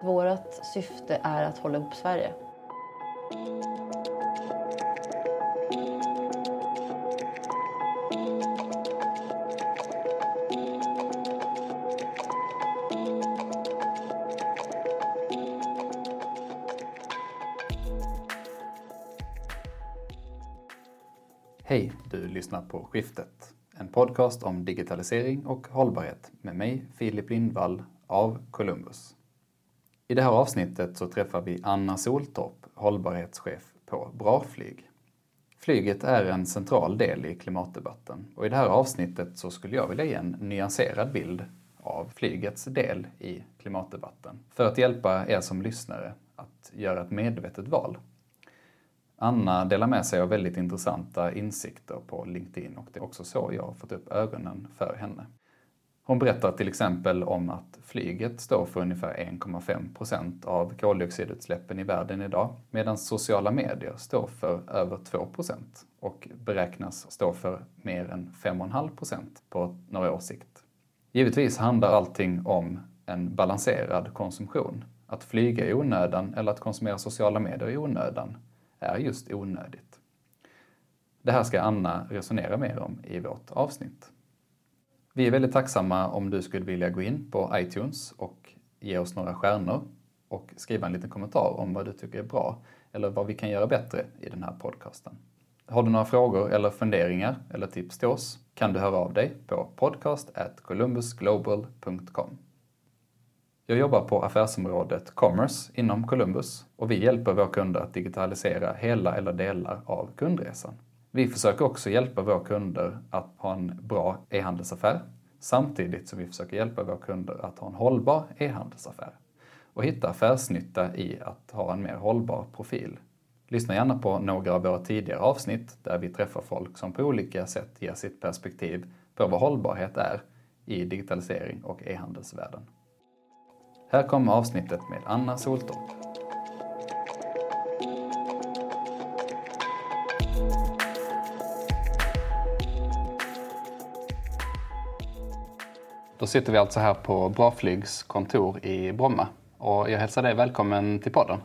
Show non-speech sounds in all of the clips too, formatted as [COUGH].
Vårt syfte är att hålla ihop Sverige. Hej, du lyssnar på Skiftet, en podcast om digitalisering och hållbarhet med mig, Filip Lindvall av Columbus. I det här avsnittet så träffar vi Anna Soltorp, hållbarhetschef på Braflyg. Flyget är en central del i klimatdebatten och i det här avsnittet så skulle jag vilja ge en nyanserad bild av flygets del i klimatdebatten för att hjälpa er som lyssnare att göra ett medvetet val. Anna delar med sig av väldigt intressanta insikter på LinkedIn och det är också så jag har fått upp ögonen för henne. Hon berättar till exempel om att flyget står för ungefär 1,5 procent av koldioxidutsläppen i världen idag medan sociala medier står för över 2 procent och beräknas stå för mer än 5,5 procent på några års sikt. Givetvis handlar allting om en balanserad konsumtion. Att flyga i onödan eller att konsumera sociala medier i onödan är just onödigt. Det här ska Anna resonera mer om i vårt avsnitt. Vi är väldigt tacksamma om du skulle vilja gå in på iTunes och ge oss några stjärnor och skriva en liten kommentar om vad du tycker är bra eller vad vi kan göra bättre i den här podcasten. Har du några frågor eller funderingar eller tips till oss kan du höra av dig på podcast@columbusglobal.com. Jag jobbar på affärsområdet Commerce inom Columbus och vi hjälper våra kunder att digitalisera hela eller delar av kundresan. Vi försöker också hjälpa våra kunder att ha en bra e-handelsaffär samtidigt som vi försöker hjälpa våra kunder att ha en hållbar e-handelsaffär och hitta affärsnytta i att ha en mer hållbar profil. Lyssna gärna på några av våra tidigare avsnitt där vi träffar folk som på olika sätt ger sitt perspektiv på vad hållbarhet är i digitalisering och e-handelsvärlden. Här kommer avsnittet med Anna Soltorp. Då sitter vi alltså här på Braflygs kontor i Bromma och jag hälsar dig välkommen till podden.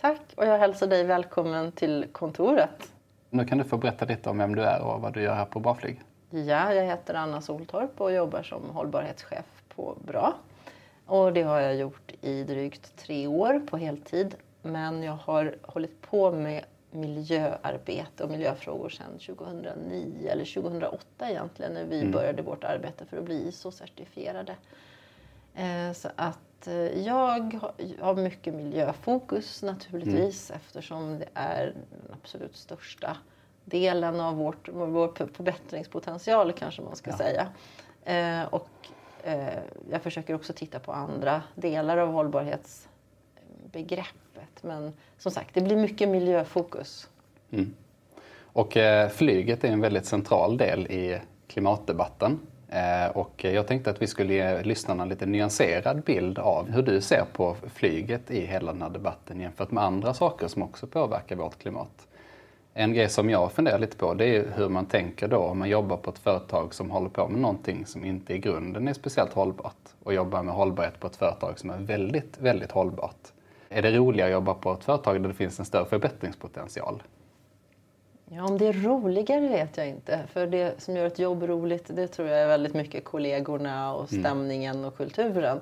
Tack och jag hälsar dig välkommen till kontoret. Nu kan du få berätta lite om vem du är och vad du gör här på Braflyg. Ja, jag heter Anna Soltorp och jobbar som hållbarhetschef på Bra. Och det har jag gjort i drygt tre år på heltid. Men jag har hållit på med miljöarbete och miljöfrågor sedan 2009 eller 2008 egentligen när vi mm. började vårt arbete för att bli ISO-certifierade. Eh, så att eh, jag har mycket miljöfokus naturligtvis mm. eftersom det är den absolut största delen av vårt, vår förbättringspotential kanske man ska ja. säga. Eh, och jag försöker också titta på andra delar av begreppet. Men som sagt, det blir mycket miljöfokus. Mm. Och eh, flyget är en väldigt central del i klimatdebatten. Eh, och jag tänkte att vi skulle ge lyssnarna en lite nyanserad bild av hur du ser på flyget i hela den här debatten jämfört med andra saker som också påverkar vårt klimat. En grej som jag funderar lite på det är hur man tänker då om man jobbar på ett företag som håller på med någonting som inte i grunden är speciellt hållbart och jobbar med hållbarhet på ett företag som är väldigt, väldigt hållbart. Är det roligare att jobba på ett företag där det finns en större förbättringspotential? Ja, om det är roligare vet jag inte. För det som gör ett jobb roligt det tror jag är väldigt mycket kollegorna och mm. stämningen mm. och kulturen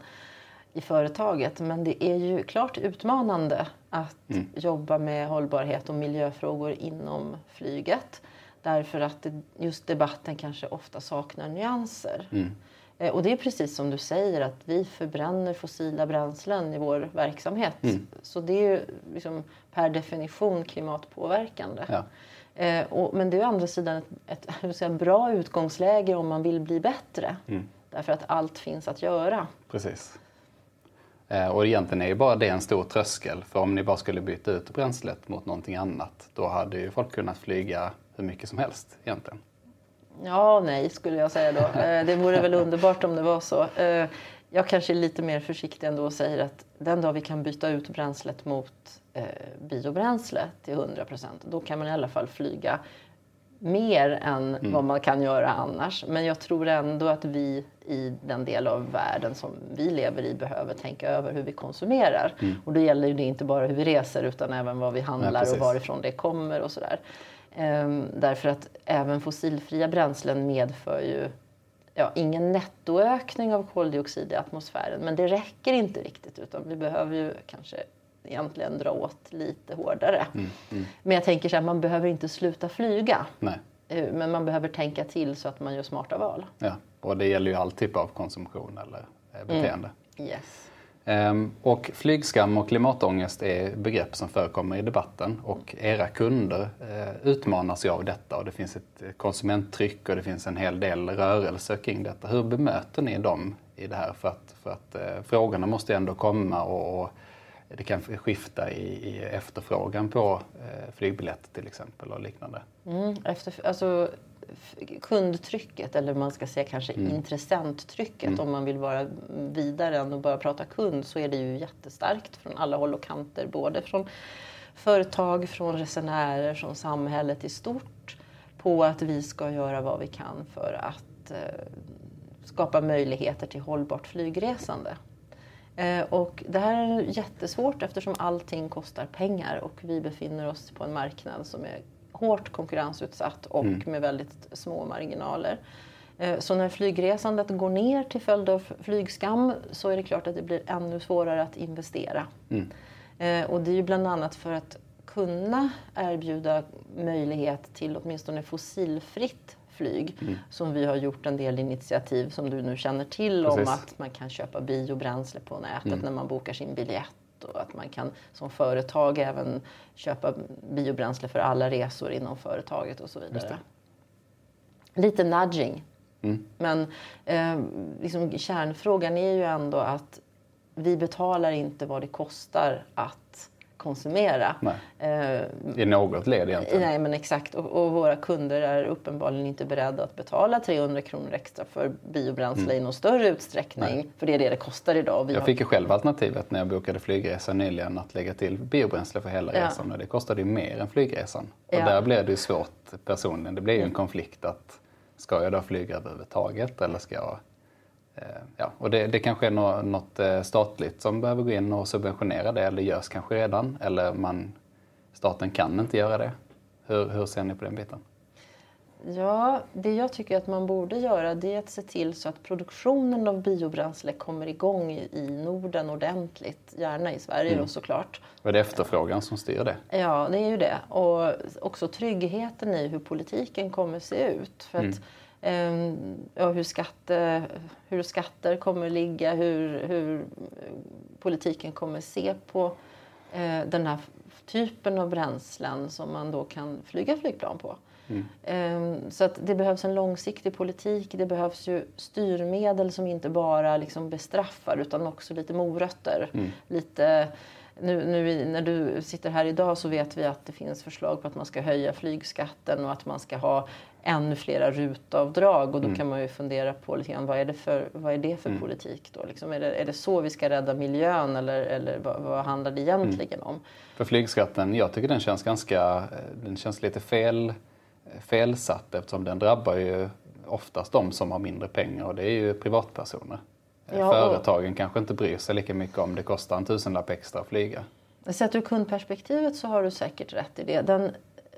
i företaget. Men det är ju klart utmanande att mm. jobba med hållbarhet och miljöfrågor inom flyget. Därför att just debatten kanske ofta saknar nyanser. Mm. Eh, och det är precis som du säger att vi förbränner fossila bränslen i vår verksamhet. Mm. Så det är ju liksom per definition klimatpåverkande. Ja. Eh, och, men det är å andra sidan ett, ett säga, bra utgångsläge om man vill bli bättre. Mm. Därför att allt finns att göra. Precis. Eh, och egentligen är ju bara det en stor tröskel. För om ni bara skulle byta ut bränslet mot någonting annat då hade ju folk kunnat flyga hur mycket som helst egentligen. Ja, nej skulle jag säga då. Eh, det vore väl underbart om det var så. Eh, jag kanske är lite mer försiktig ändå och säger att den dag vi kan byta ut bränslet mot eh, biobränsle till 100 procent, då kan man i alla fall flyga mer än vad man kan göra annars. Men jag tror ändå att vi i den del av världen som vi lever i behöver tänka över hur vi konsumerar. Och då gäller det inte bara hur vi reser utan även vad vi handlar precis. och varifrån det kommer och sådär. Ehm, därför att även fossilfria bränslen medför ju ja, ingen nettoökning av koldioxid i atmosfären. Men det räcker inte riktigt utan vi behöver ju kanske egentligen dra åt lite hårdare. Men jag tänker så här, man behöver inte sluta flyga. Nej. Eh, Men man behöver tänka till så att man gör smarta val. Ja. Och det gäller ju all typ av konsumtion eller eh, beteende. Yes. Ehm, och flygskam och klimatångest är begrepp som förekommer i debatten och era kunder eh, utmanas ju av detta och det finns ett konsumenttryck och det finns en hel del rörelser kring detta. Hur bemöter ni dem i det här? För att, för att eh, frågorna måste ju ändå komma och, det kan skifta i, i efterfrågan på eh, flygbiljetter till exempel och liknande. Mm, efter, alltså, kundtrycket, eller man ska säga kanske intressenttrycket om man vill vara vidare än att bara prata kund så är det ju jättestarkt från alla håll och kanter. Både från företag, från resenärer, från samhället i stort på att vi ska göra vad vi kan för att eh, skapa möjligheter till hållbart flygresande. Eh, Och det här är jättesvårt eftersom allting kostar pengar och vi befinner oss på en marknad som är hårt konkurrensutsatt och med väldigt små marginaler. Eh, Så när flygresandet går ner till följd av flygskam så är det klart att det blir ännu svårare att investera. Eh, Och det är ju bland annat för att kunna erbjuda möjlighet till åtminstone fossilfritt flyg som vi har gjort en del initiativ som du nu känner till om Precis. att man kan köpa biobränsle på nätet när man bokar sin biljett och att man kan som företag även köpa biobränsle för alla resor inom företaget och så vidare. Lite nudging. Men eh, liksom, kärnfrågan är ju ändå att vi betalar inte vad det kostar att konsumera. Nej. Eh, I något led egentligen. Nej, men exakt. Och, och våra kunder är uppenbarligen inte beredda att betala 300 kronor extra för biobränsle i någon större utsträckning. För det är det det kostar idag. Vi Jag har- fick ju själv alternativet när jag bokade flygresa nyligen att lägga till biobränsle för hela Ja. resan och det kostade ju mer än flygresan. Och Ja. där blev det ju svårt personligen. Det blev ju en konflikt att ska jag då flyga överhuvudtaget eller ska jag... Eh, ja, och det, det kanske är nå- något eh, statligt som behöver gå in och subventionera det eller görs kanske redan eller man, staten kan inte göra det. Hur, hur ser ni på den biten? Ja, det jag tycker att man borde göra det är att se till så att produktionen av biobränsle kommer igång i Norden ordentligt. Gärna i Sverige då såklart. Och är det efterfrågan som styr det? Ja, det är ju det. Och också tryggheten i hur politiken kommer se ut. För att, ehm, ja, hur, skatte, hur skatter kommer ligga, hur, hur politiken kommer se på eh, den här typen av bränslen som man då kan flyga flygplan på. Ehm, Så att det behövs en långsiktig politik. Det behövs ju styrmedel som inte bara liksom bestraffar utan också lite morötter. Lite, nu, nu när du sitter här idag så vet vi att det finns förslag på att man ska höja flygskatten och att man ska ha ännu flera rutavdrag. Och då kan man ju fundera på lite grann, vad är det för, vad är det för politik då? Liksom, är, det, är det så vi ska rädda miljön eller, eller vad, vad handlar det egentligen om? För flygskatten, jag tycker den känns ganska, den känns lite fel, felsatt eftersom den drabbar ju oftast de som har mindre pengar och det är ju privatpersoner. Ja, Företagen kanske inte bryr sig lika mycket om det kostar en tusenlapp extra att flyga. Sett ur kundperspektivet så har du säkert rätt i det. Den,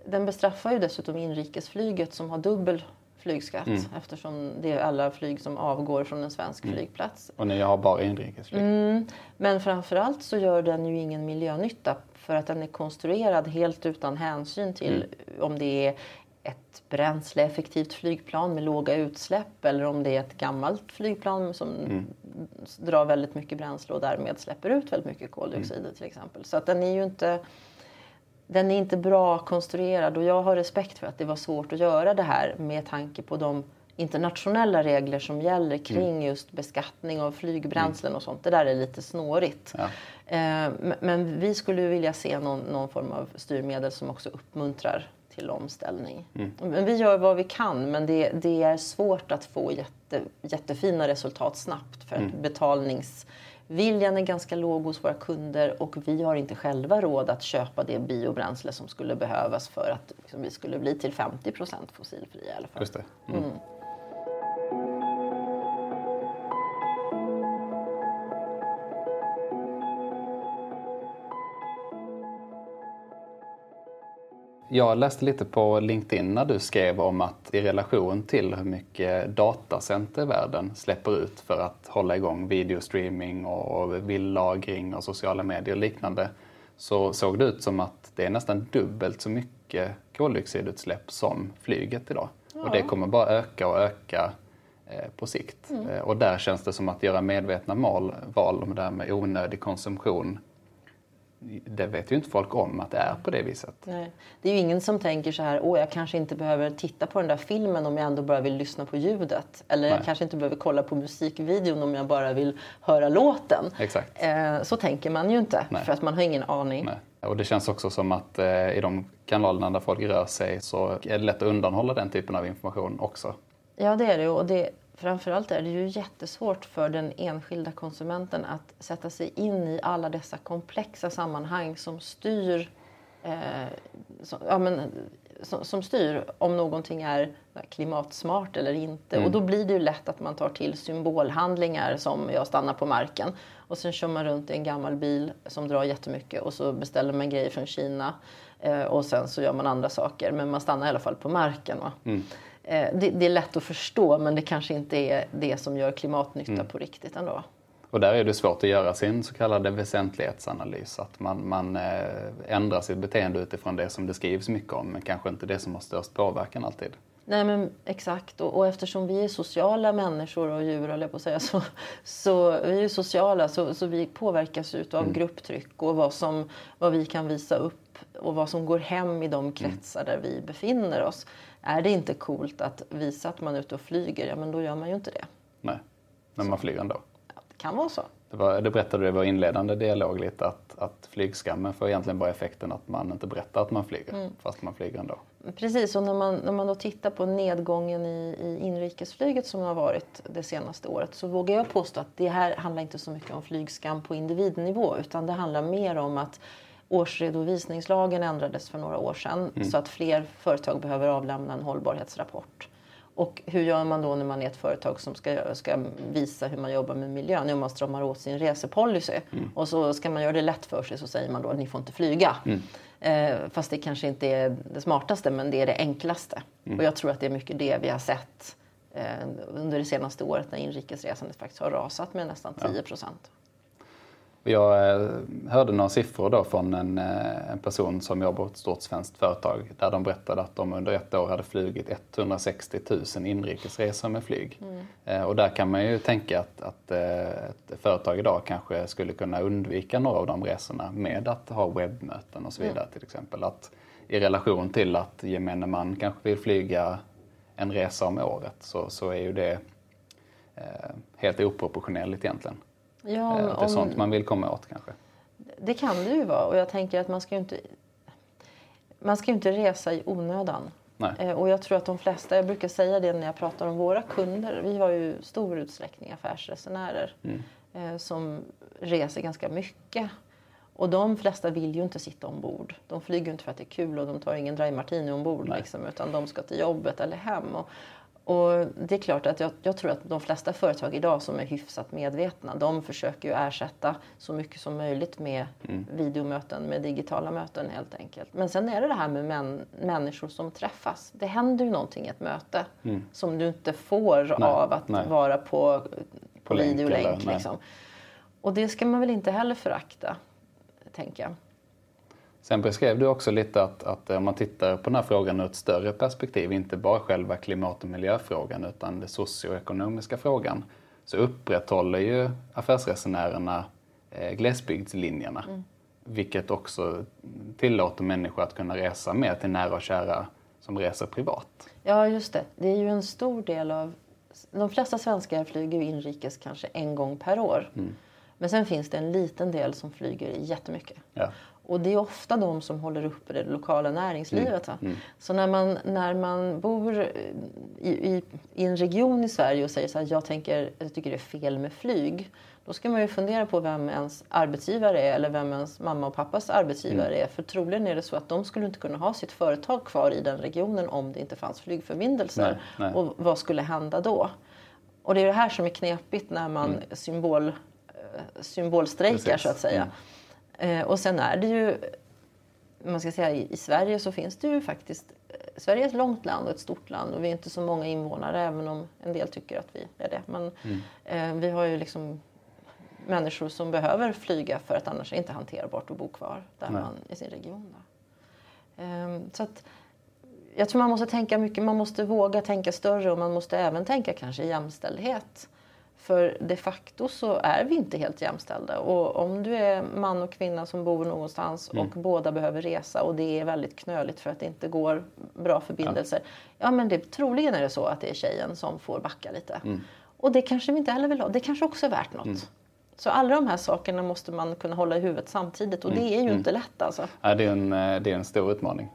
den bestraffar ju dessutom inrikesflyget som har dubbel flygskatt eftersom det är alla flyg som avgår från en svensk flygplats. Och ni har bara inrikesflyg. Mm. Men framförallt så gör den ju ingen miljönytta för att den är konstruerad helt utan hänsyn till om det är ett bränsleeffektivt flygplan med låga utsläpp eller om det är ett gammalt flygplan som drar väldigt mycket bränsle och därmed släpper ut väldigt mycket koldioxid till exempel. Så att den är ju inte den är inte bra konstruerad och jag har respekt för att det var svårt att göra det här med tanke på de internationella regler som gäller kring just beskattning av flygbränslen och sånt. Det där är lite snårigt. Ja. Eh, Men vi skulle vilja se någon, någon form av styrmedel som också uppmuntrar till omställning. Men vi gör vad vi kan men det, det är svårt att få jätte, jättefina resultat snabbt för att viljan är ganska låg hos våra kunder och vi har inte själva råd att köpa det biobränsle som skulle behövas för att liksom, vi skulle bli till 50% fossilfria i alla fall. Just det. Mm. Mm. Jag läste lite på LinkedIn när du skrev om att i relation till hur mycket datacenter världen släpper ut för att hålla igång videostreaming och villlagring och sociala medier och liknande så såg det ut som att det är nästan dubbelt så mycket koldioxidutsläpp som flyget idag. Ja. Och det kommer bara öka och öka eh, på sikt. Mm. Eh, och där känns det som att göra medvetna val om det här med onödig konsumtion det vet ju inte folk om att det är på det viset. Nej. Det är ju ingen som tänker så här, åh jag kanske inte behöver titta på den där filmen om jag ändå bara vill lyssna på ljudet. Eller Nej. jag kanske inte behöver kolla på musikvideon om jag bara vill höra låten. Exakt. Eh, så tänker man ju inte, Nej. för att man har ingen aning. Nej. Och det känns också som att eh, i de kanalerna där folk rör sig så är det lätt att undanhålla den typen av information också. Ja det är det och det Framförallt är det ju jättesvårt för den enskilda konsumenten att sätta sig in i alla dessa komplexa sammanhang som styr, eh, som, ja, men, som, som, styr om någonting är klimatsmart eller inte. Mm. Och då blir det ju lätt att man tar till symbolhandlingar som jag stannar på marken och sen kör man runt i en gammal bil som drar jättemycket och så beställer man grejer från Kina eh, och sen så gör man andra saker men man stannar i alla fall på marken. Va? Mm. Eh, det, det, är lätt att förstå men det kanske inte är det som gör klimatnytta mm. på riktigt ändå. Och där är det svårt att göra sin så kallade väsentlighetsanalys. Att man, man eh, ändrar sitt beteende utifrån det som det skrivs mycket om men kanske inte det som har störst påverkan alltid. Nej men exakt och, och eftersom vi är sociala människor och djur jag på att säga [LAUGHS] så, så vi är sociala så, så vi påverkas av mm. grupptryck och vad, som, vad vi kan visa upp och vad som går hem i de kretsar mm. där vi befinner oss. Är det inte coolt att visa att man är ute och flyger, ja men då gör man ju inte det. Nej, men man flyger ändå. Ja, det kan vara så. Det, var, det berättade du i vår inledande dialog lite att, att flygskammen får egentligen bara effekten att man inte berättar att man flyger mm. fast man flyger ändå. Precis, och när man, när man då tittar på nedgången i, i inrikesflyget som har varit det senaste året så vågar jag påstå att det här handlar inte så mycket om flygskam på individnivå utan det handlar mer om att årsredovisningslagen ändrades för några år sedan mm. så att fler företag behöver avlämna en hållbarhetsrapport. Och hur gör man då när man är ett företag som ska, ska visa hur man jobbar med miljön? Jo, man stramar åt sin resepolicy. Mm. Och så ska man göra det lätt för sig så säger man då att ni får inte flyga. Mm. Eh, fast det kanske inte är det smartaste men det är det enklaste. Mm. Och jag tror att det är mycket det vi har sett eh, under det senaste året när inrikesresandet faktiskt har rasat med nästan 10 procent. Ja. Jag eh, hörde några siffror då från en, eh, en, person som jobbar på ett stort svenskt företag där de berättade att de under ett år hade flugit 160 000 inrikesresor med flyg. Mm. Eh, och där kan man ju tänka att, att ett företag idag kanske skulle kunna undvika några av de resorna med att ha webbmöten och så vidare mm. till exempel. Att I relation till att gemene man kanske vill flyga en resa om året så, så är ju det eh, helt oproportionerligt egentligen. Ja, eh, det är sånt man vill komma åt kanske. Det kan det ju vara och jag tänker att man ska ju inte, man ska inte resa i onödan. Nej. Eh, och jag tror att de flesta, jag brukar säga det när jag pratar om våra kunder, vi har ju stor utsträckning affärsresenärer mm. Eh, som reser ganska mycket. Och de flesta vill ju inte sitta ombord. De flyger inte för att det är kul och de tar ingen dry martini ombord liksom, utan de ska till jobbet eller hem. Och och det är klart att jag, jag, tror att de flesta företag idag som är hyfsat medvetna, de försöker ju ersätta så mycket som möjligt med mm. videomöten, med digitala möten helt enkelt. Men sen är det det här med män, människor som träffas. Det händer ju någonting i ett möte mm. som du inte får nej, av att nej. vara på, på, på videolänk. Liksom. Och det ska man väl inte heller förakta, tänker jag. Sen beskrev du också lite att, att om man tittar på den här frågan ur ett större perspektiv, inte bara själva klimat och miljöfrågan utan den socioekonomiska frågan, så upprätthåller ju affärsresenärerna eh, glesbygdslinjerna. Mm. Vilket också tillåter människor att kunna resa mer till nära och kära som reser privat. Ja, just det. Det är ju en stor del av... De flesta svenskar flyger inrikes kanske en gång per år. Mm. Men sen finns det en liten del som flyger jättemycket. Ja. Och det är ofta de som håller uppe det lokala näringslivet. Mm. Mm. Så när man, när man bor i, i, i, en region i Sverige och säger så här, jag, tänker, jag tycker det är fel med flyg. då ska man ju fundera på vem ens arbetsgivare är eller vem ens mamma och pappas arbetsgivare Mm. är. För troligen är det så att de skulle inte kunna ha sitt företag kvar i den regionen om det inte fanns flygförbindelser. Nej, nej. Och vad skulle hända då? Och det är det här som är knepigt när man symbol, eh, symbolstrejkar Mm. Precis. Mm. så att säga. Eh, och sen är det ju, man ska säga i Sverige så finns det ju faktiskt, eh, Sverige är ett långt land och ett stort land och vi är inte så många invånare även om en del tycker att vi är det. Men Mm. eh, vi har ju liksom människor som behöver flyga för att annars är det inte hanterbart att bo kvar där Nej. man, i sin region. Ehm, så att, jag tror man måste tänka mycket, man måste våga tänka större och man måste även tänka kanske jämställdhet. För de facto så är vi inte helt jämställda. Och om du är man och kvinna som bor någonstans och båda behöver resa och det är väldigt knöligt för att det inte går bra förbindelser. Ja, men det, troligen är det så att det är tjejen som får backa lite. Och det kanske vi inte heller vill ha. Det kanske också är värt något. Så alla de här sakerna måste man kunna hålla i huvudet samtidigt och det är ju inte lätt alltså. Ja, det, är en, eh, det är en stor utmaning.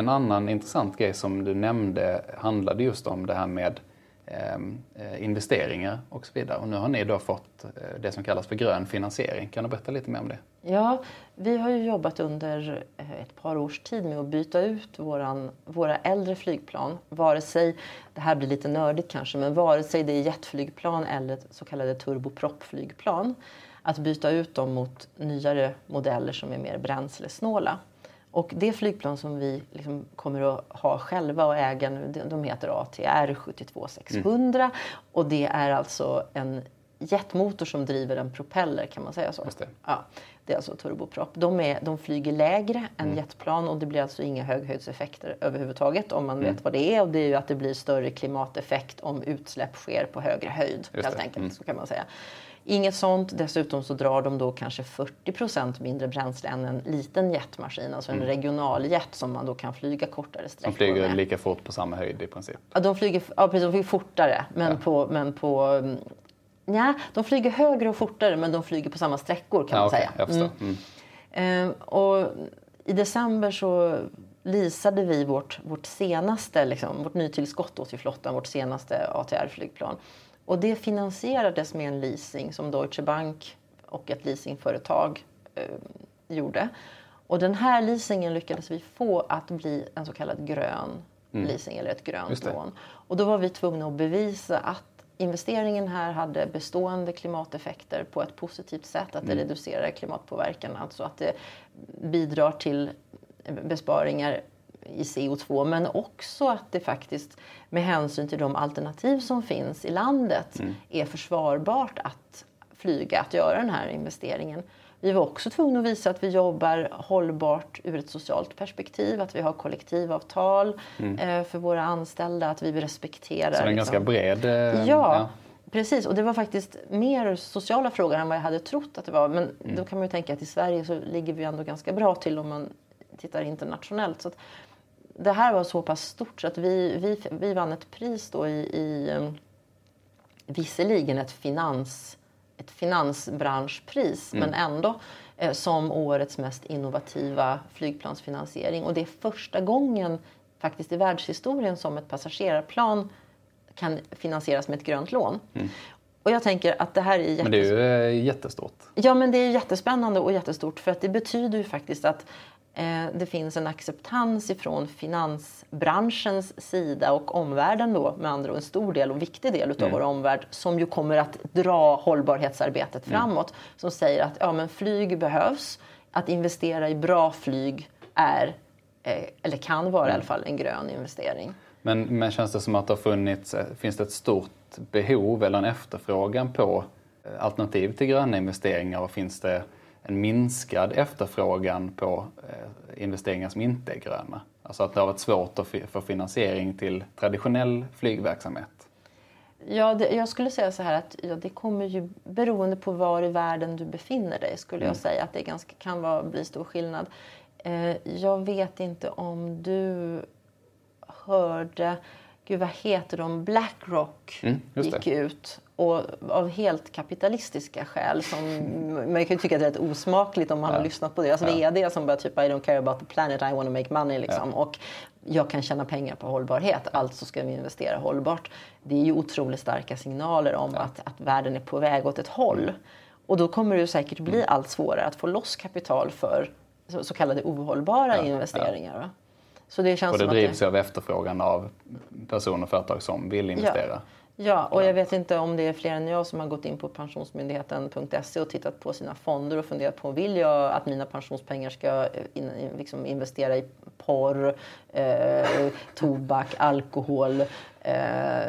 En annan intressant grej som du nämnde handlade just om det här med ehm, eh, investeringar och så vidare. Och nu har ni då fått eh, det som kallas för grön finansiering. Kan du berätta lite mer om det? Ja, vi har ju jobbat under eh, ett par års tid med att byta ut våran, våra äldre flygplan. Vare sig, det här blir lite nördigt kanske, men vare sig det är jetflygplan eller så kallade turbopropflygplan. Att byta ut dem mot nyare modeller som är mer bränslesnåla. Och det flygplan som vi liksom kommer att ha själva och äga nu, de- heter ATR 72600 och det är alltså en jetmotor som driver en propeller kan man säga så. Ja, det är alltså turboprop. De, är, de flyger lägre än jetplan och det blir alltså inga höghöjdseffekter överhuvudtaget om man vet vad det är. Och det är ju att det blir större klimateffekt om utsläpp sker på högre höjd. Just helt det. enkelt, så kan man säga. Inget sånt. Dessutom så drar de då kanske 40% mindre bränsle än en liten jetmaskin, alltså en regionaljet som man då kan flyga kortare sträckor Som flyger med. lika fort på samma höjd i princip. Ja, de flyger, ja, precis, de flyger fortare, men på... Men på mm, Nja, de flyger högre och fortare men de flyger på samma sträckor kan Ja, man okej, säga. jag förstår. Mm. Eh, och I december så leasade vi vårt, vårt senaste, liksom, vårt nytillskott då till flottan, vårt senaste ATR-flygplan. Och det finansierades med en leasing som Deutsche Bank och ett leasingföretag eh, gjorde. Och den här leasingen lyckades vi få att bli en så kallad grön leasing eller ett Mm. Grönt lån. Och då var vi tvungna att bevisa att investeringen här hade bestående klimateffekter på ett positivt sätt, att det reducerar klimatpåverkan, alltså att det bidrar till besparingar i CO2 men också att det faktiskt med hänsyn till de alternativ som finns i landet är försvarbart att flyga, att göra den här investeringen. Vi var också tvungna att visa att vi jobbar hållbart ur ett socialt perspektiv, att vi har kollektivavtal eh, för våra anställda, att vi respekterar... Så det är en liksom- ganska bred... eh, Ja, precis. Och det var faktiskt mer sociala frågor än vad jag hade trott att det var. Men då kan man ju tänka att i Sverige så ligger vi ändå ganska bra till om man tittar internationellt. Så att det här var så pass stort så att vi, vi, vi vann ett pris då i, i um, visserligen ett, finans, ett finansbranschpris men ändå eh, som årets mest innovativa flygplansfinansiering. Och det är första gången faktiskt i världshistorien som ett passagerarplan kan finansieras med ett grönt lån. Och jag tänker att det här är jättes- Men det är ju eh, jättestort. Ja, men det är jättespännande och jättestort för att det betyder ju faktiskt att det finns en acceptans ifrån finansbranschens sida och omvärlden då, med andra en stor del och viktig del utav vår omvärld som ju kommer att dra hållbarhetsarbetet framåt. Som säger att ja, men flyg behövs, att investera i bra flyg är, eh, eller kan vara i alla fall, en grön investering. Men, men känns det som att det har funnits, eh, finns det ett stort behov eller en efterfrågan på eh, alternativ till gröna investeringar och finns det en minskad efterfrågan på eh, investeringar som inte är gröna? Alltså att det har varit svårt att få finansiering till traditionell flygverksamhet. Ja, det, jag skulle säga så här att ja, det kommer ju beroende på var i världen du befinner dig skulle jag säga att det ganska, kan vara, bli stor skillnad. Eh, jag vet inte om du hörde, gud vad heter de, Blackrock Mm, gick ut Och av helt kapitalistiska skäl. Som, man kan ju tycka att det är rätt osmakligt om man har lyssnat på deras VD som bara typ I don't care about the planet, I want to make money. Liksom. Och jag kan tjäna pengar på hållbarhet, alltså ska vi investera hållbart. Det är ju otroligt starka signaler om att, att världen är på väg åt ett håll. Och då kommer det säkert bli allt svårare att få loss kapital för så, kallade ohållbara investeringar. Så det känns Och det drivs ju av efterfrågan av personer och företag som vill investera. Ja, och jag vet inte om det är fler än jag som har gått in på pensionsmyndigheten.se och tittat på sina fonder och funderat på vill jag att mina pensionspengar ska in, liksom investera i porr, eh, tobak, alkohol. Eh, Det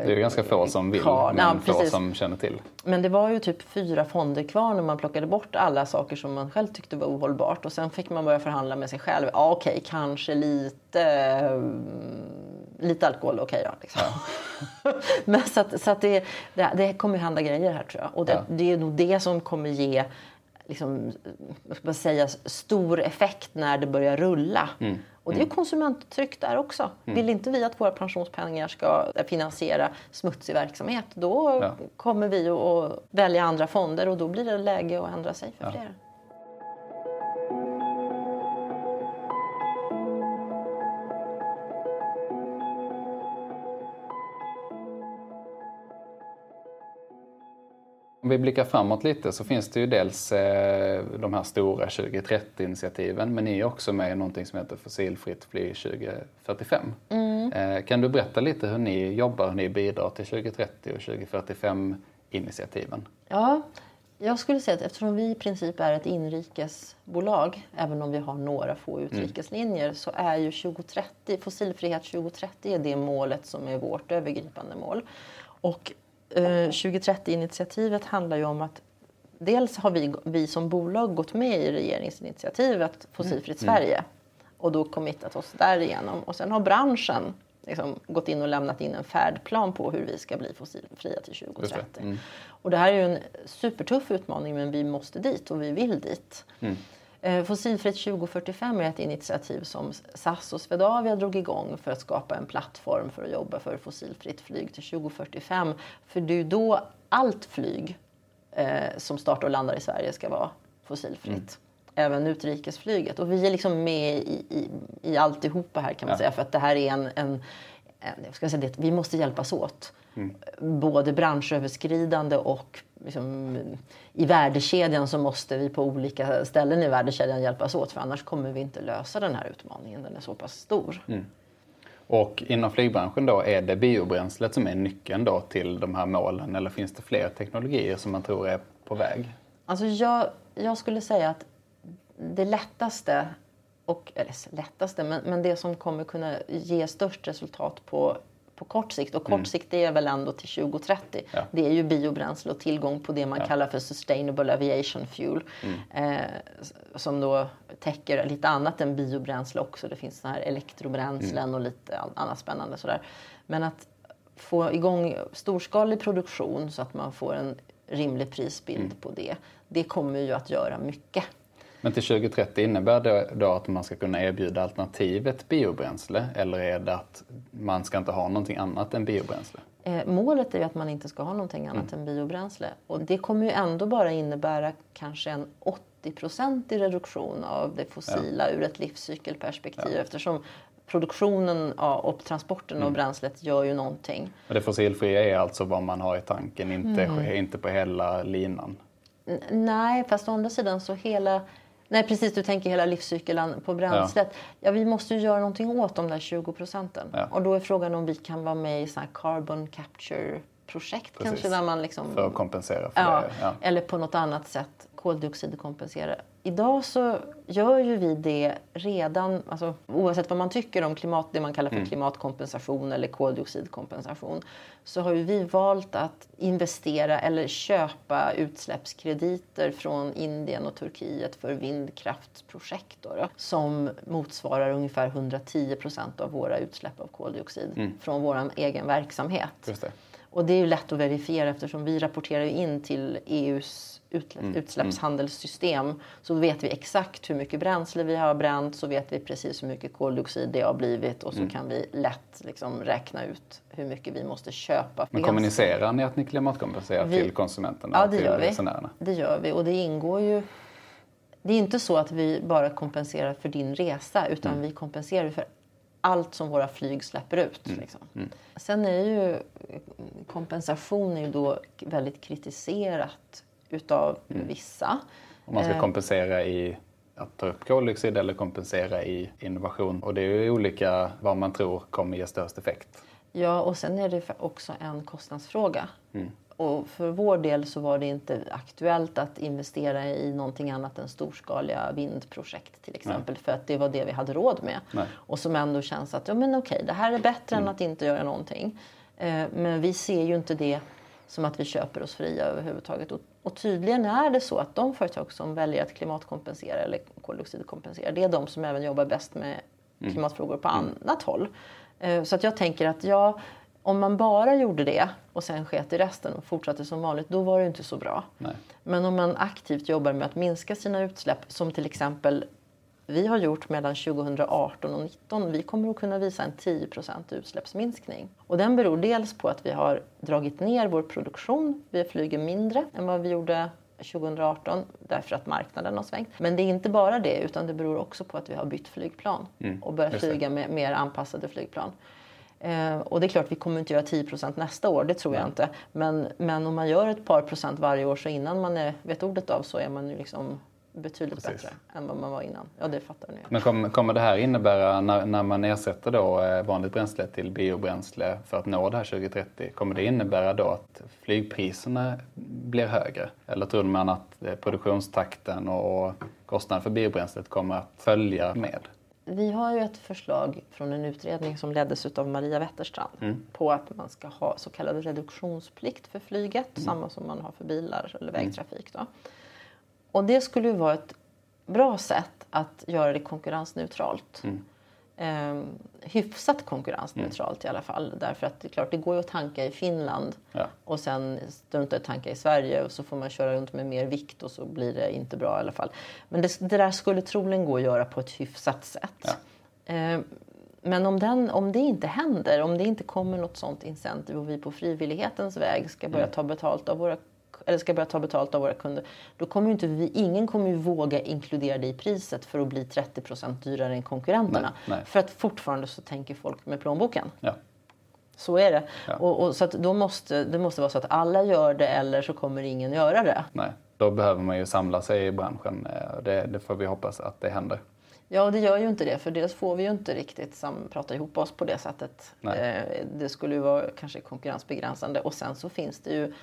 är ju ganska få som vill, kar- men Ja, få precis. som känner till. Men det var ju typ fyra fonder kvar när man plockade bort alla saker som man själv tyckte var ohållbart. Och sen fick man börja förhandla med sig själv. Ja, okej, kanske lite, mm, lite alkohol, okej då. Liksom. [LAUGHS] Men så att, så att det, det, det kommer ju hända grejer här tror jag. Och det, Ja. det är nog det som kommer ge liksom, vad ska man säga, stor effekt när det börjar rulla. Mm. Och det är ju konsumenttryck där också. Vill inte vi att våra pensionspengar ska finansiera smutsig verksamhet, då Ja. kommer vi att- välja andra fonder och då blir det läge att ändra sig för flera. Om vi blickar framåt lite så finns det ju dels eh, de här stora 2030-initiativen men ni är också med i någonting som heter Fossilfritt flyg 2045. Eh, kan du berätta lite hur ni jobbar, hur ni bidrar till 2030 och 2045-initiativen? Ja, jag skulle säga att eftersom vi i princip är ett inrikesbolag, även om vi har några få utrikeslinjer, så är ju 2030, fossilfrihet 2030 är det målet som är vårt övergripande mål. Och eh, 2030-initiativet handlar ju om att dels har vi, vi som bolag gått med i regeringsinitiativet Fossilfritt Sverige och då committat oss därigenom. Och sen har branschen liksom gått in och lämnat in en färdplan på hur vi ska bli fossilfria till 2030. Och det här är ju en supertuff utmaning men vi måste dit och vi vill dit. Eh, Fossilfritt 2045 är ett initiativ som SAS och Swedavia drog igång för att skapa en plattform för att jobba för fossilfritt flyg till 2045. För det är då allt flyg eh, som startar och landar i Sverige ska vara fossilfritt. Även utrikesflyget. Och vi är liksom med i, i, i alltihopa här kan man Ja. säga. För att det här är en, en jag ska säga det, vi måste hjälpas åt. Både branschöverskridande och liksom, i värdekedjan så måste vi på olika ställen i värdekedjan hjälpas åt. För annars kommer vi inte lösa den här utmaningen. Den är så pass stor. Och inom flygbranschen då, är det biobränslet som är nyckeln då till de här målen eller finns det fler teknologier som man tror är på väg? Alltså jag, jag skulle säga att det lättaste, och, eller lättaste, men, men det som kommer kunna ge störst resultat på, på kort sikt, och kort sikt det är väl ändå till 2030, Ja. det är ju biobränsle och tillgång på det man kallar för sustainable aviation fuel. Eh, s- som då täcker lite annat än biobränsle också. Det finns såna här elektrobränslen och lite an- annat spännande sådär. Men att få igång storskalig produktion så att man får en rimlig prisbild på det. Det kommer ju att göra mycket. Men till 2030 innebär det då att man ska kunna erbjuda alternativet biobränsle eller är det att man ska inte ha någonting annat än biobränsle? Eh, målet är ju att man inte ska ha någonting annat än biobränsle. Och det kommer ju ändå bara innebära kanske en 80-procentig reduktion av det fossila ur ett livscykelperspektiv eftersom produktionen ja, och transporten av bränslet gör ju någonting. Och det fossilfria är alltså vad man har i tanken, inte, inte på hela linan. Nej, fast å andra sidan så hela... Nej, precis. Du tänker hela livscykeln på bränslet. Ja. vi måste ju göra någonting åt de där 20 procenten. Ja. Och då är frågan om vi kan vara med i såna här carbon capture-projekt Precis. kanske. Där man liksom... För att kompensera för Ja, det. Ja. eller på något annat sätt koldioxidkompensera. Idag så gör ju vi det redan, alltså, oavsett vad man tycker om klimat, det man kallar för klimatkompensation eller koldioxidkompensation, så har ju vi valt att investera eller köpa utsläppskrediter från Indien och Turkiet för vindkraftsprojekt då, då, som motsvarar ungefär 110 procent av våra utsläpp av koldioxid från vår egen verksamhet. Och det är ju lätt att verifiera eftersom vi rapporterar in till EUs utsläpp, utsläppshandelssystem. Så vet vi exakt hur mycket bränsle vi har bränt, så vet vi precis hur mycket koldioxid det har blivit och så kan vi lätt liksom räkna ut hur mycket vi måste köpa. Men kommunicerar ni att ni klimatkompenserar Vi- till konsumenterna Ja, det till gör vi. resenärerna? Det gör vi och det ingår ju... Det är inte så att vi bara kompenserar för din resa utan Mm. vi kompenserar för allt som våra flyg släpper ut. Mm. Liksom. Sen är ju kompensation är ju då väldigt kritiserat utav Mm. vissa. Om man ska Eh. kompensera i att ta upp koldioxid eller kompensera i innovation. Och det är ju olika vad man tror kommer ge störst effekt. Ja, och sen är det också en kostnadsfråga. Mm. Och för vår del så var det inte aktuellt att investera i någonting annat än storskaliga vindprojekt till exempel. För att det var det vi hade råd med. Nej. Och som ändå känns att ja, men okej, det här är bättre Mm. än att inte göra någonting. Eh, men vi ser ju inte det som att vi köper oss fria överhuvudtaget. Och, och tydligen är det så att de företag som väljer att klimatkompensera eller koldioxidkompensera, det är de som även jobbar bäst med Mm. klimatfrågor på annat håll. Eh, Så att jag tänker att ja, om man bara gjorde det och sen sket i resten och fortsatte som vanligt, då var det inte så bra. Nej. Men om man aktivt jobbar med att minska sina utsläpp, som till exempel vi har gjort mellan 2018 och 2019, vi kommer att kunna visa en 10% utsläppsminskning. Och den beror dels på att vi har dragit ner vår produktion, vi flyger mindre än vad vi gjorde 2018 därför att marknaden har svängt. Men det är inte bara det utan det beror också på att vi har bytt flygplan och börjat flyga med mer anpassade flygplan. Eh, och det är klart, vi kommer inte göra 10% nästa år, det tror jag inte. Men, men om man gör ett par procent varje år så innan man är, vet ordet av så är man ju liksom betydligt Precis. bättre än vad man var innan. Ja, det fattar ni. Men kommer, kommer det här innebära, när, när man ersätter då eh, vanligt bränsle till biobränsle för att nå det här 2030, kommer det innebära då att flygpriserna blir högre? Eller tror man att eh, produktionstakten och kostnaden för biobränslet kommer att följa med? Vi har ju ett förslag från en utredning som leddes av Maria Wetterstrand på att man ska ha så kallad reduktionsplikt för flyget, samma som man har för bilar eller vägtrafik. Då. Och det skulle ju vara ett bra sätt att göra det konkurrensneutralt. Eh, hyfsat konkurrensneutralt i alla fall. Därför att det är klart, det går ju att tanka i Finland Ja. och sen strunta i att tanka i Sverige och så får man köra runt med mer vikt och så blir det inte bra i alla fall. Men det, det där skulle troligen gå att göra på ett hyfsat sätt. Ja. Eh, men om, den, om det inte händer, om det inte kommer något sånt incentiv och vi på frivillighetens väg ska börja Mm. ta betalt av våra eller ska börja ta betalt av våra kunder, då kommer inte vi, ingen kommer ju våga inkludera det i priset för att bli 30% dyrare än konkurrenterna. Nej, nej. För att fortfarande så tänker folk med plånboken. Ja. Så är det. Ja. Och, och, så att då måste, det måste vara så att alla gör det eller så kommer ingen göra det. Nej, då behöver man ju samla sig i branschen. eh, Det, det får vi hoppas att det händer. Ja, det gör ju inte det, för dels får vi ju inte riktigt sam- prata ihop oss på det sättet. Eh, det skulle ju vara kanske konkurrensbegränsande. Och sen så finns det ju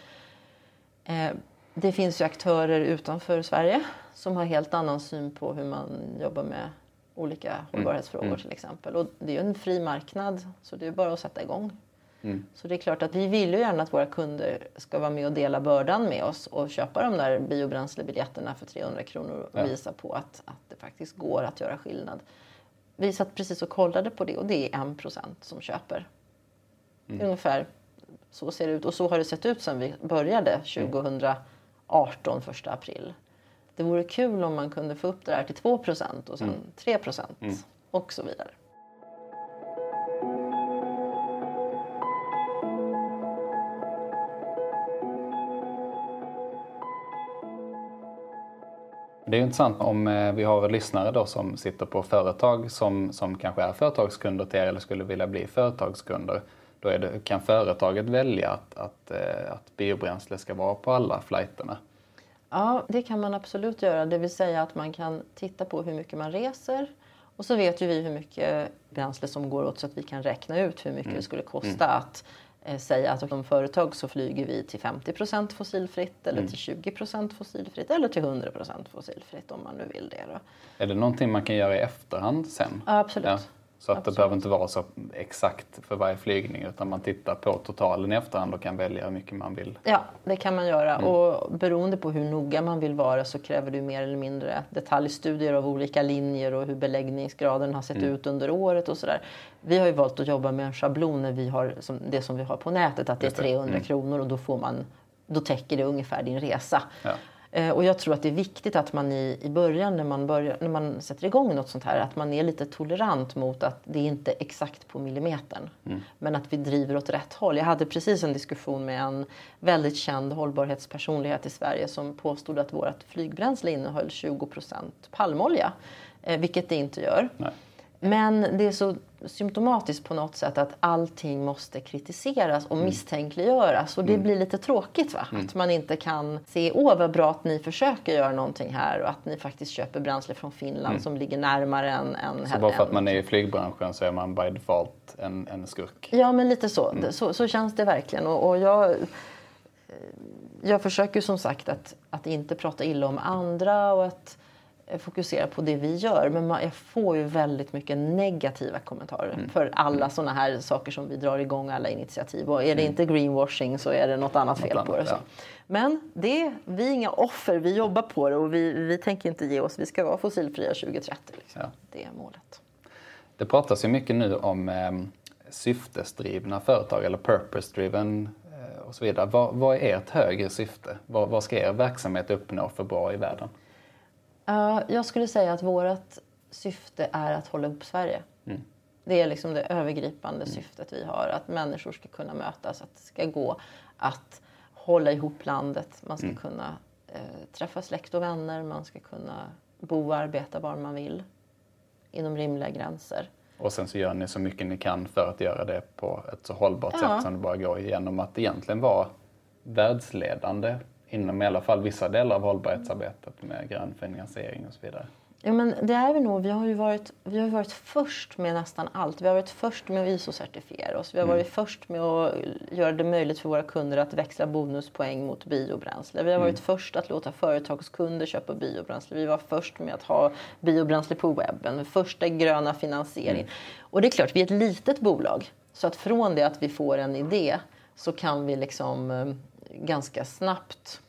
det finns ju aktörer utanför Sverige som har helt annan syn på hur man jobbar med olika hållbarhetsfrågor till exempel. Och det är ju en fri marknad, så det är bara att sätta igång. Så det är klart att vi vill ju gärna att våra kunder ska vara med och dela bördan med oss och köpa de där biobränslebiljetterna för 300 kronor och Ja. visa på att, att det faktiskt går att göra skillnad. Vi satt precis och kollade på det och det är en procent som köper. Ungefär så ser det ut och så har det sett ut sedan vi började 2018, första april. Det vore kul om man kunde få upp det där till 2 procent och sen 3 procent och så vidare. Det är intressant om eh, vi har lyssnare då som sitter på företag som, som kanske är företagskunder till er eller skulle vilja bli företagskunder. Då det, kan företaget välja att, att, eh, att biobränsle ska vara på alla flighterna. Ja, det kan man absolut göra. Det vill säga att man kan titta på hur mycket man reser. Och så vet ju vi hur mycket bränsle som går åt så att vi kan räkna ut hur mycket det skulle kosta att eh, säga att som företag så flyger vi till 50% fossilfritt eller till 20% fossilfritt eller till 100% fossilfritt om man nu vill det. Då. Är det någonting man kan göra i efterhand sen? Ja, absolut. Ja. Så att det behöver inte vara så exakt för varje flygning utan man tittar på totalen i efterhand och kan välja hur mycket man vill. Ja, det kan man göra. Mm. Och beroende på hur noga man vill vara så kräver det mer eller mindre detaljstudier av olika linjer och hur beläggningsgraden har sett Mm. ut under året och sådär. Vi har ju valt att jobba med en schablon när vi har som, det som vi har på nätet, att det är Just det. 300 Mm. kronor och då, får man, då täcker det ungefär din resa. Ja. Eh, Och jag tror att det är viktigt att man i, i början när man, börjar, när man sätter igång något sånt här att man är lite tolerant mot att det är inte exakt på millimetern. Men att vi driver åt rätt håll. Jag hade precis en diskussion med en väldigt känd hållbarhetspersonlighet i Sverige som påstod att vårt flygbränsle innehöll 20% palmolja. Eh, vilket det inte gör. Nej. Men det är så symptomatiskt på något sätt att allting måste kritiseras och misstänkliggöras. Och det blir lite tråkigt va? Att man inte kan se, åh vad bra att ni försöker göra någonting här och att ni faktiskt köper bränsle från Finland som ligger närmare än... än Så bara för att man är i flygbranschen så är man by default en, en skurk. Ja, men lite så. Det- så. Så känns det verkligen. Och, och jag, eh, jag försöker som sagt att, att inte prata illa om andra och att fokusera på det vi gör. Men man, jag får ju väldigt mycket negativa kommentarer för alla såna här saker som vi drar igång, alla initiativ. Och är det inte greenwashing så är det något annat fel på det. Så. Men det, vi är inga offer, vi jobbar på det och vi, vi tänker inte ge oss. Vi ska vara fossilfria 2030. Liksom. Ja. Det är målet. Det pratas ju mycket nu om eh, syftesdrivna företag eller purpose-driven eh, och så vidare. Vad, vad är ert högre syfte? Vad, vad ska er verksamhet uppnå för bra i världen? Uh, jag skulle säga att vårt syfte är att hålla ihop Sverige. Det är liksom det övergripande syftet vi har. Att människor ska kunna mötas, att det ska gå att hålla ihop landet. Man ska kunna eh, träffa släkt och vänner, man ska kunna bo och arbeta var man vill inom rimliga gränser. Och sen så gör ni så mycket ni kan för att göra det på ett så hållbart Ja. sätt som det bara går genom att egentligen vara världsledande inom i alla fall vissa delar av hållbarhetsarbetet med grön finansiering och så vidare. Ja, men det är vi nog. Vi har ju varit, vi har varit först med nästan allt. Vi har varit först med att ISO-certifiera oss. Vi har varit först med att göra det möjligt för våra kunder att växla bonuspoäng mot biobränsle. Vi har varit först att låta företagskunder köpa biobränsle. Vi var först med att ha biobränsle på webben. Första gröna finansiering. Och det är klart, vi är ett litet bolag. Så att från det att vi får en idé så kan vi liksom eh, ganska snabbt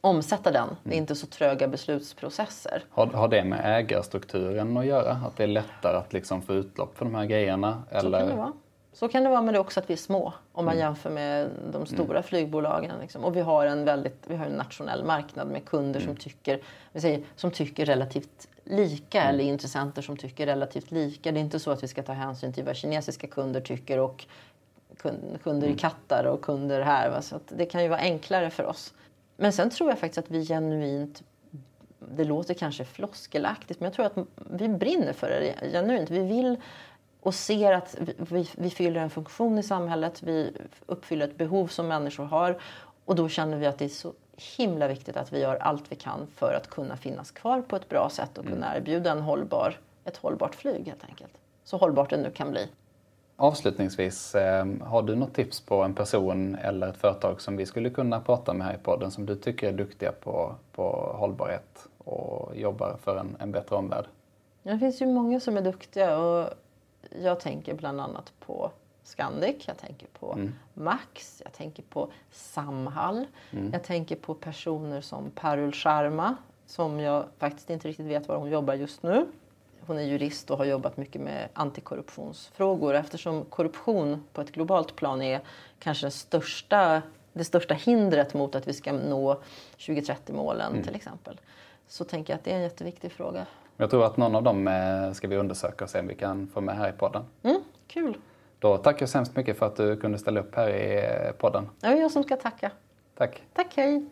omsätta den. Det är inte så tröga beslutsprocesser. Har, har det med ägarstrukturen att göra? Att det är lättare att liksom få utlopp för de här grejerna? Så kan det vara. Så kan det vara, men det är också att vi är små om man jämför med de stora flygbolagen. Liksom. Och vi har en väldigt, vi har en nationell marknad med kunder som, tycker, vi säger, som tycker relativt lika eller intressenter som tycker relativt lika. Det är inte så att vi ska ta hänsyn till vad kinesiska kunder tycker och kunder i Qatar och kunder här. Va? Så det kan ju vara enklare för oss. Men sen tror jag faktiskt att vi genuint det låter kanske floskelaktigt, men jag tror att vi brinner för det genuint. Vi vill och ser att vi, vi, vi fyller en funktion i samhället, vi uppfyller ett behov som människor har och då känner vi att det är så himla viktigt att vi gör allt vi kan för att kunna finnas kvar på ett bra sätt och kunna erbjuda en hållbar, ett hållbart flyg helt enkelt. Så hållbart det nu kan bli. Avslutningsvis, eh, har du något tips på en person eller ett företag som vi skulle kunna prata med här i podden som du tycker är duktiga på, på hållbarhet och jobbar för en, en bättre omvärld? Det finns ju många som är duktiga och jag tänker bland annat på Scandic, jag tänker på Max, jag tänker på Samhall. Jag tänker på personer som Parul Sharma som jag faktiskt inte riktigt vet var hon jobbar just nu. Hon är jurist och har jobbat mycket med antikorruptionsfrågor eftersom korruption på ett globalt plan är kanske den största, det största hindret mot att vi ska nå 2030-målen till exempel. Så tänker jag att det är en jätteviktig fråga. Jag tror att någon av dem eh, ska vi undersöka och se om vi kan få med här i podden. Mm, kul! Då tackar jag så hemskt mycket för att du kunde ställa upp här i eh, podden. Det är jag som ska tacka. Tack! Tack, hej!